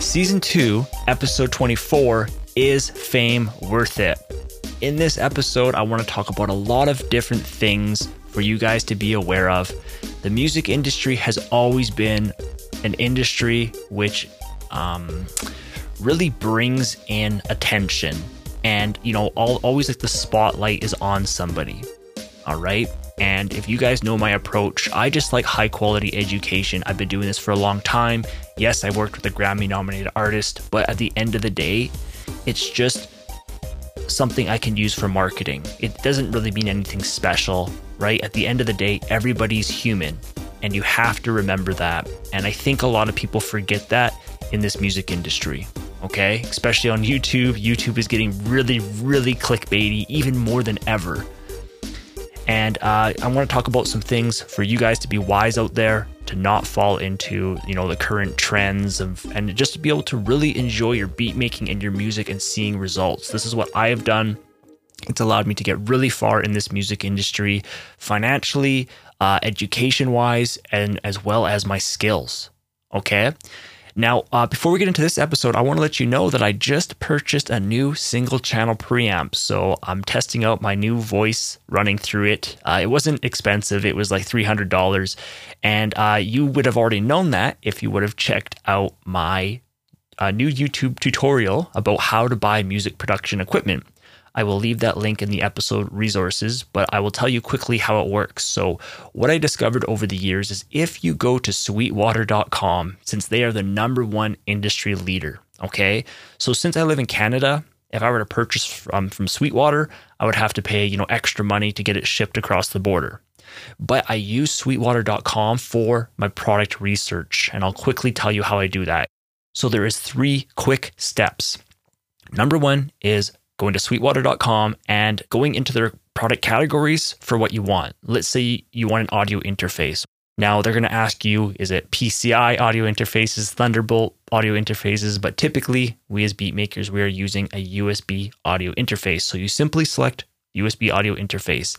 Season 2, Episode 24 Is Fame Worth It? In this episode, I want to talk about a lot of different things for you guys to be aware of. The music industry has always been an industry which um, really brings in attention. And, you know, all, always like the spotlight is on somebody. All right. And if you guys know my approach, I just like high quality education. I've been doing this for a long time. Yes, I worked with a Grammy nominated artist, but at the end of the day, it's just something I can use for marketing. It doesn't really mean anything special, right? At the end of the day, everybody's human, and you have to remember that. And I think a lot of people forget that in this music industry, okay? Especially on YouTube. YouTube is getting really, really clickbaity, even more than ever. And uh, I want to talk about some things for you guys to be wise out there, to not fall into you know the current trends of, and just to be able to really enjoy your beat making and your music and seeing results. This is what I have done. It's allowed me to get really far in this music industry, financially, uh, education wise, and as well as my skills. Okay. Now, uh, before we get into this episode, I want to let you know that I just purchased a new single channel preamp. So I'm testing out my new voice running through it. Uh, it wasn't expensive, it was like $300. And uh, you would have already known that if you would have checked out my uh, new YouTube tutorial about how to buy music production equipment. I will leave that link in the episode resources, but I will tell you quickly how it works. So, what I discovered over the years is if you go to sweetwater.com, since they are the number one industry leader, okay? So, since I live in Canada, if I were to purchase from, from Sweetwater, I would have to pay, you know, extra money to get it shipped across the border. But I use sweetwater.com for my product research, and I'll quickly tell you how I do that. So there is three quick steps. Number 1 is going to sweetwater.com and going into their product categories for what you want. Let's say you want an audio interface. Now they're going to ask you is it PCI audio interfaces, Thunderbolt audio interfaces, but typically we as beat makers we are using a USB audio interface. So you simply select USB audio interface.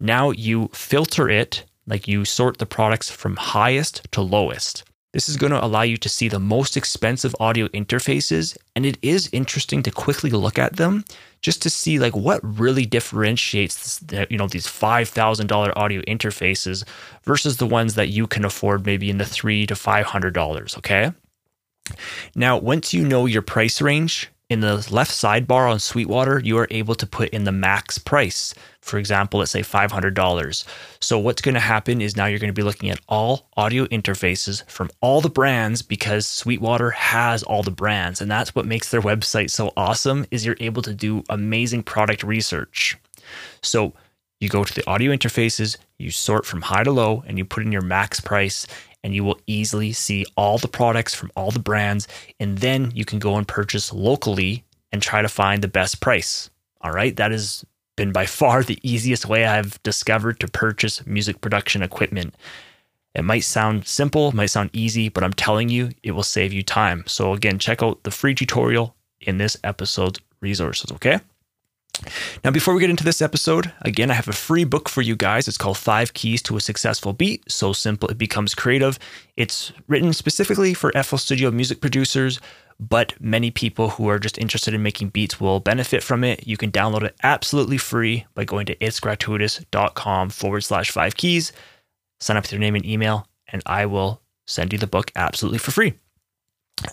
Now you filter it like you sort the products from highest to lowest. This is going to allow you to see the most expensive audio interfaces, and it is interesting to quickly look at them just to see like what really differentiates this, you know these five thousand dollar audio interfaces versus the ones that you can afford maybe in the three to five hundred dollars. Okay. Now, once you know your price range, in the left sidebar on Sweetwater, you are able to put in the max price. For example, let's say $500. So, what's going to happen is now you're going to be looking at all audio interfaces from all the brands because Sweetwater has all the brands. And that's what makes their website so awesome is you're able to do amazing product research. So, you go to the audio interfaces, you sort from high to low, and you put in your max price and you will easily see all the products from all the brands. And then you can go and purchase locally and try to find the best price. All right. That has been by far the easiest way I've discovered to purchase music production equipment. It might sound simple, might sound easy, but I'm telling you, it will save you time. So, again, check out the free tutorial in this episode's resources, okay? Now, before we get into this episode, again, I have a free book for you guys. It's called Five Keys to a Successful Beat. So simple it becomes creative. It's written specifically for FL Studio music producers, but many people who are just interested in making beats will benefit from it. You can download it absolutely free by going to itsgratuitous.com forward slash five keys. Sign up with your name and email, and I will send you the book absolutely for free.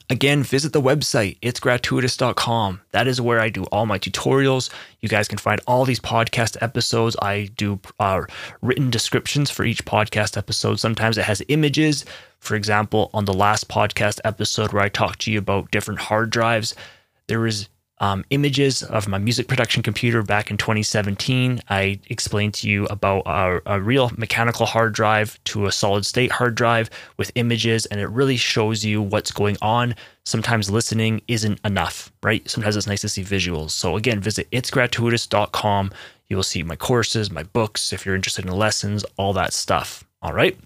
Again, visit the website, it's itsgratuitous.com. That is where I do all my tutorials. You guys can find all these podcast episodes. I do uh, written descriptions for each podcast episode. Sometimes it has images. For example, on the last podcast episode where I talked to you about different hard drives, there was um, images of my music production computer back in 2017. I explained to you about a, a, real mechanical hard drive to a solid state hard drive with images, and it really shows you what's going on. Sometimes listening isn't enough, right? Sometimes it's nice to see visuals. So, again, visit itsgratuitous.com. You will see my courses, my books, if you're interested in lessons, all that stuff. All right.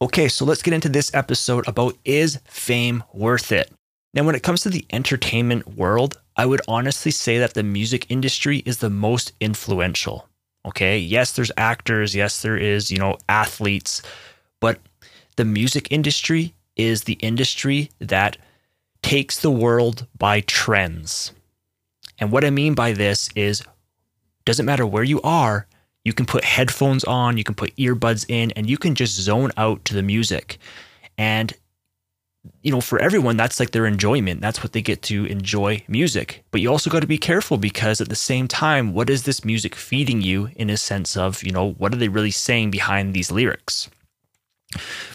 Okay, so let's get into this episode about is fame worth it? Now, when it comes to the entertainment world, I would honestly say that the music industry is the most influential. Okay. Yes, there's actors. Yes, there is, you know, athletes. But the music industry is the industry that takes the world by trends. And what I mean by this is doesn't matter where you are, you can put headphones on, you can put earbuds in, and you can just zone out to the music. And you know, for everyone, that's like their enjoyment. That's what they get to enjoy music. But you also got to be careful because at the same time, what is this music feeding you in a sense of, you know, what are they really saying behind these lyrics?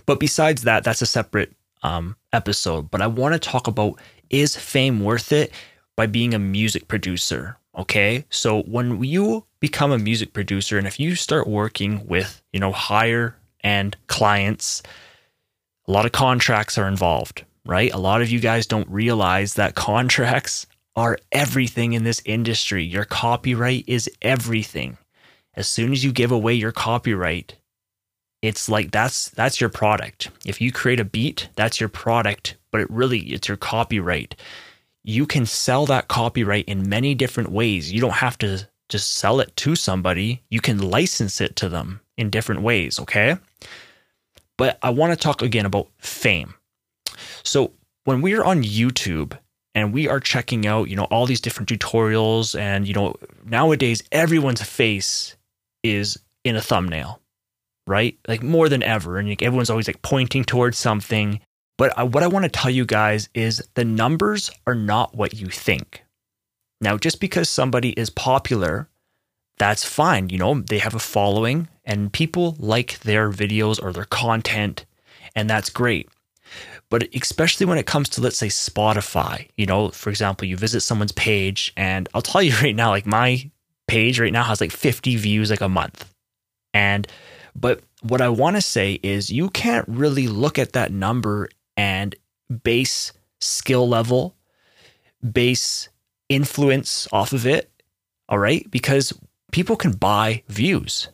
But besides that, that's a separate um, episode. But I want to talk about is fame worth it by being a music producer? Okay. So when you become a music producer and if you start working with, you know, higher end clients, a lot of contracts are involved, right? A lot of you guys don't realize that contracts are everything in this industry. Your copyright is everything. As soon as you give away your copyright, it's like that's that's your product. If you create a beat, that's your product, but it really it's your copyright. You can sell that copyright in many different ways. You don't have to just sell it to somebody. You can license it to them in different ways, okay? But I want to talk again about fame. So when we are on YouTube and we are checking out, you know, all these different tutorials and, you know, nowadays everyone's face is in a thumbnail, right? Like more than ever. And everyone's always like pointing towards something. But I, what I want to tell you guys is the numbers are not what you think. Now, just because somebody is popular, that's fine. You know, they have a following and people like their videos or their content, and that's great. But especially when it comes to, let's say, Spotify, you know, for example, you visit someone's page, and I'll tell you right now, like my page right now has like 50 views like a month. And, but what I want to say is you can't really look at that number and base skill level, base influence off of it. All right. Because people can buy views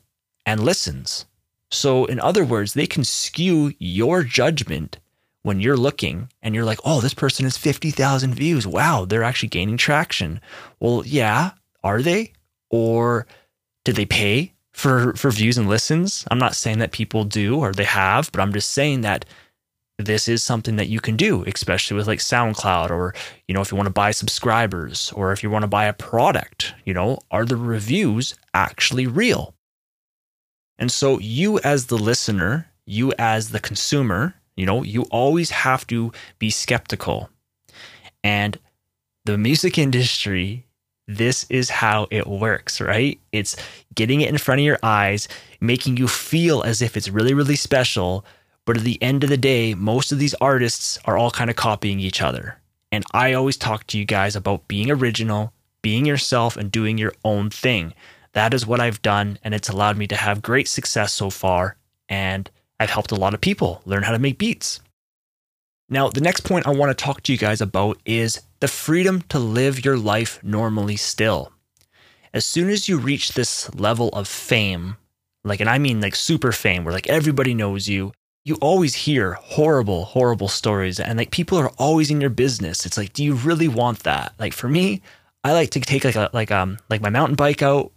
and listens. So, in other words, they can skew your judgment when you're looking and you're like, oh, this person has 50,000 views. Wow, they're actually gaining traction. Well, yeah, are they? Or did they pay for, for views and listens? I'm not saying that people do or they have, but I'm just saying that this is something that you can do, especially with like SoundCloud or, you know, if you want to buy subscribers or if you want to buy a product, you know, are the reviews actually real? And so you as the listener, you as the consumer, you know, you always have to be skeptical. And the music industry, this is how it works, right? It's getting it in front of your eyes, making you feel as if it's really, really special. But at the end of the day, most of these artists are all kind of copying each other. And I always talk to you guys about being original, being yourself, and doing your own thing. That is what I've done, and it's allowed me to have great success so far. And I've helped a lot of people learn how to make beats. Now, the next point I want to talk to you guys about is the freedom to live your life normally still. As soon as you reach this level of fame, like, and I mean like super fame, where like everybody knows you, you always hear horrible, horrible stories, and like people are always in your business. It's like, do you really want that? Like for me, I like to take like a like um like my mountain bike out,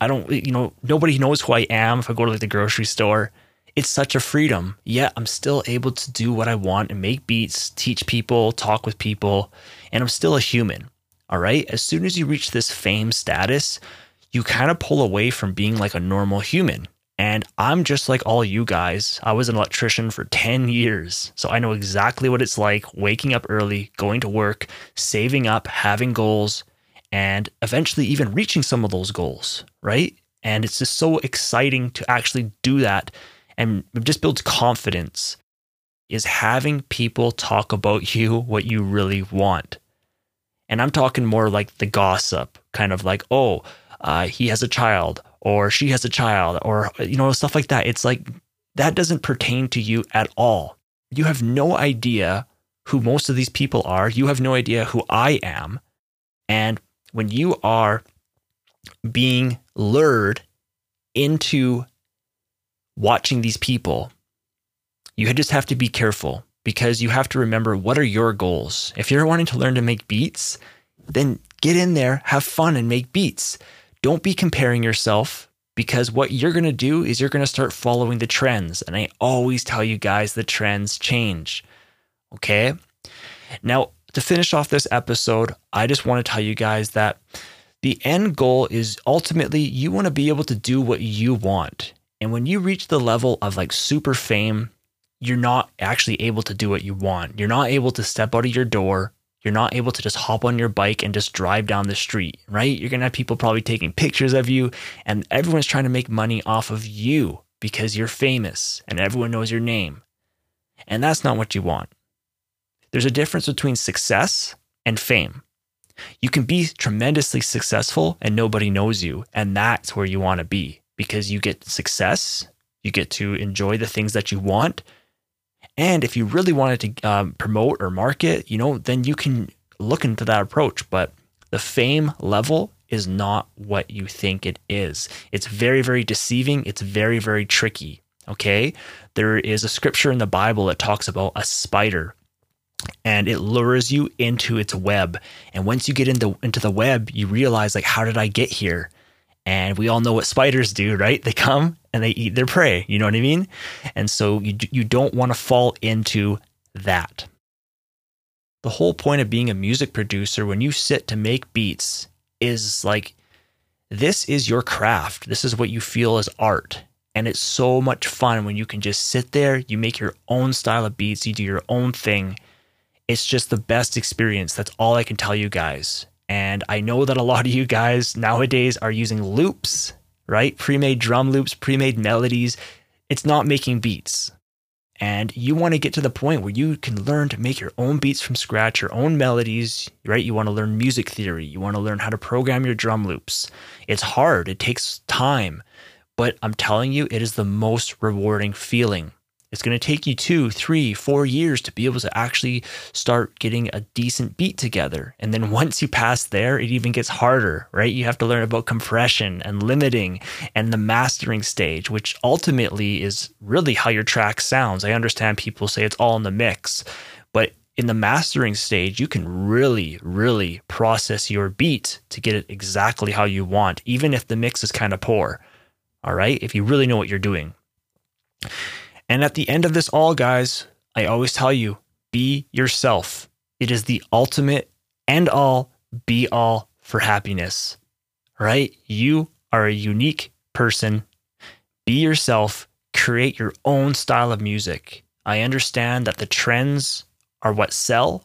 I don't, you know, nobody knows who I am if I go to like the grocery store. It's such a freedom. Yet I'm still able to do what I want and make beats, teach people, talk with people, and I'm still a human. All right. As soon as you reach this fame status, you kind of pull away from being like a normal human. And I'm just like all you guys. I was an electrician for 10 years. So I know exactly what it's like waking up early, going to work, saving up, having goals, and eventually even reaching some of those goals, right? And it's just so exciting to actually do that and it just builds confidence is having people talk about you what you really want. And I'm talking more like the gossip, kind of like, oh, uh, he has a child or she has a child or, you know, stuff like that. It's like that doesn't pertain to you at all. You have no idea who most of these people are. You have no idea who I am. And when you are being lured into watching these people, you just have to be careful because you have to remember what are your goals. If you're wanting to learn to make beats, then get in there, have fun, and make beats. Don't be comparing yourself because what you're going to do is you're going to start following the trends. And I always tell you guys the trends change. Okay. Now, to finish off this episode, I just want to tell you guys that the end goal is ultimately you want to be able to do what you want. And when you reach the level of like super fame, you're not actually able to do what you want. You're not able to step out of your door. You're not able to just hop on your bike and just drive down the street, right? You're going to have people probably taking pictures of you, and everyone's trying to make money off of you because you're famous and everyone knows your name. And that's not what you want. There's a difference between success and fame. You can be tremendously successful and nobody knows you. And that's where you want to be because you get success, you get to enjoy the things that you want. And if you really wanted to um, promote or market, you know, then you can look into that approach. But the fame level is not what you think it is. It's very, very deceiving. It's very, very tricky. Okay. There is a scripture in the Bible that talks about a spider and it lures you into its web. And once you get into, into the web, you realize, like, how did I get here? And we all know what spiders do, right? They come and they eat their prey. You know what I mean? And so you, you don't want to fall into that. The whole point of being a music producer, when you sit to make beats, is like this is your craft. This is what you feel as art. And it's so much fun when you can just sit there, you make your own style of beats, you do your own thing. It's just the best experience. That's all I can tell you guys. And I know that a lot of you guys nowadays are using loops, right? Pre made drum loops, pre made melodies. It's not making beats. And you want to get to the point where you can learn to make your own beats from scratch, your own melodies, right? You want to learn music theory. You want to learn how to program your drum loops. It's hard, it takes time, but I'm telling you, it is the most rewarding feeling. It's going to take you two, three, four years to be able to actually start getting a decent beat together. And then once you pass there, it even gets harder, right? You have to learn about compression and limiting and the mastering stage, which ultimately is really how your track sounds. I understand people say it's all in the mix, but in the mastering stage, you can really, really process your beat to get it exactly how you want, even if the mix is kind of poor. All right. If you really know what you're doing. And at the end of this all, guys, I always tell you be yourself. It is the ultimate end all, be all for happiness, right? You are a unique person. Be yourself, create your own style of music. I understand that the trends are what sell,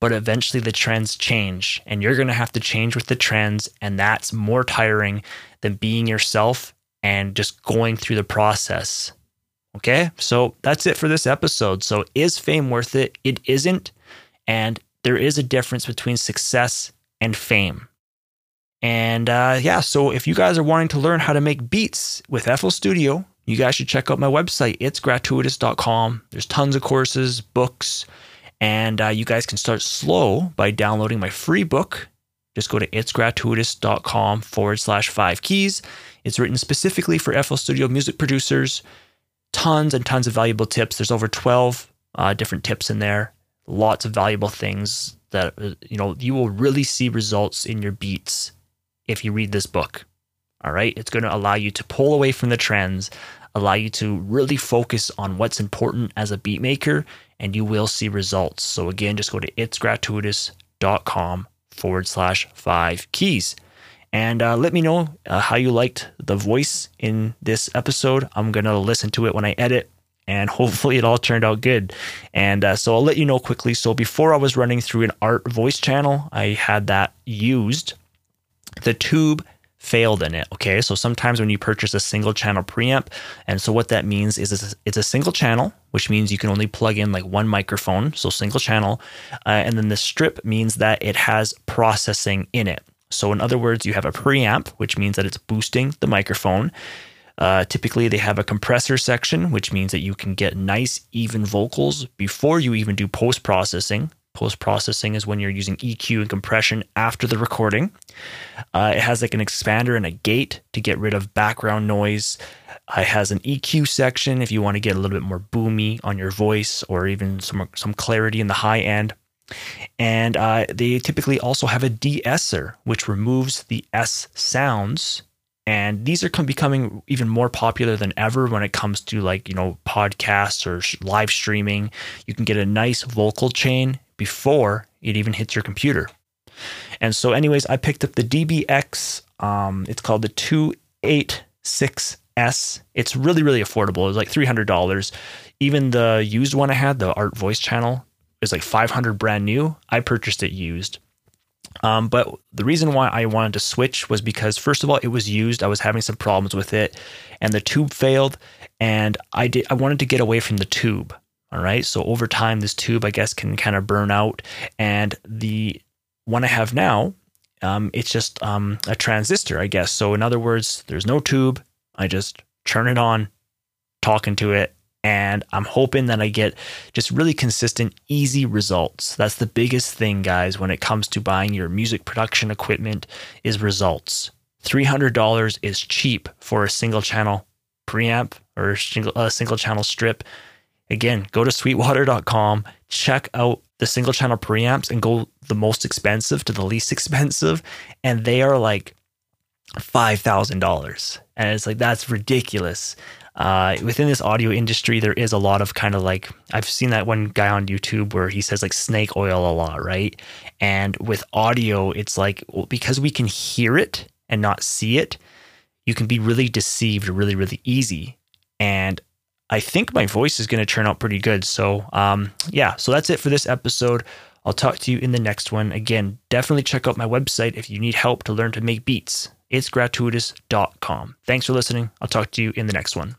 but eventually the trends change and you're going to have to change with the trends. And that's more tiring than being yourself and just going through the process. Okay, so that's it for this episode. So, is fame worth it? It isn't. And there is a difference between success and fame. And uh, yeah, so if you guys are wanting to learn how to make beats with FL Studio, you guys should check out my website. It's gratuitous.com. There's tons of courses, books, and uh, you guys can start slow by downloading my free book. Just go to itsgratuitous.com forward slash five keys. It's written specifically for FL Studio music producers tons and tons of valuable tips. There's over 12 uh, different tips in there, lots of valuable things that, uh, you know, you will really see results in your beats if you read this book. All right. It's going to allow you to pull away from the trends, allow you to really focus on what's important as a beat maker, and you will see results. So, again, just go to itsgratuitous.com forward slash five keys. And uh, let me know uh, how you liked the voice in this episode. I'm going to listen to it when I edit, and hopefully it all turned out good. And uh, so I'll let you know quickly. So before I was running through an art voice channel, I had that used. The tube failed in it. Okay. So sometimes when you purchase a single channel preamp, and so what that means is it's a, single channel, which means you can only plug in like one microphone. So single channel. Uh, and then the strip means that it has processing in it. So, in other words, you have a preamp, which means that it's boosting the microphone. Uh, typically, they have a compressor section, which means that you can get nice, even vocals before you even do post processing. Post processing is when you're using EQ and compression after the recording. Uh, it has like an expander and a gate to get rid of background noise. Uh, it has an EQ section if you want to get a little bit more boomy on your voice or even some some clarity in the high end. And uh, they typically also have a de-esser, which removes the S sounds. And these are becoming even more popular than ever when it comes to like, you know, podcasts or live streaming. You can get a nice vocal chain before it even hits your computer. And so, anyways, I picked up the DBX. Um, it's called the 286S. It's really, really affordable. It was like $300. Even the used one I had, the Art Voice channel, is like 500 brand new. I purchased it used. Um, but the reason why I wanted to switch was because, first of all, it was used. I was having some problems with it, and the tube failed. And I did. I wanted to get away from the tube. All right. So over time, this tube, I guess, can kind of burn out. And the one I have now, um, it's just um, a transistor, I guess. So in other words, there's no tube. I just turn it on, talking to it, and I'm hoping that I get just really consistent, easy results. That's the biggest thing, guys, when it comes to buying your music production equipment is results. $300 is cheap for a single channel preamp or a single, a single channel strip. Again, go to sweetwater.com, check out the single channel preamps and go the most expensive to the least expensive. And they are like $5,000. And it's like, that's ridiculous. Uh, within this audio industry, there is a lot of kind of like, I've seen that one guy on YouTube where he says like snake oil a lot, right? And with audio, it's like, because we can hear it and not see it, you can be really deceived really, really easy. And I think my voice is going to turn out pretty good. So, um, yeah, so that's it for this episode. I'll talk to you in the next one. Again, definitely check out my website if you need help to learn to make beats. It's gratuitous.com. Thanks for listening. I'll talk to you in the next one.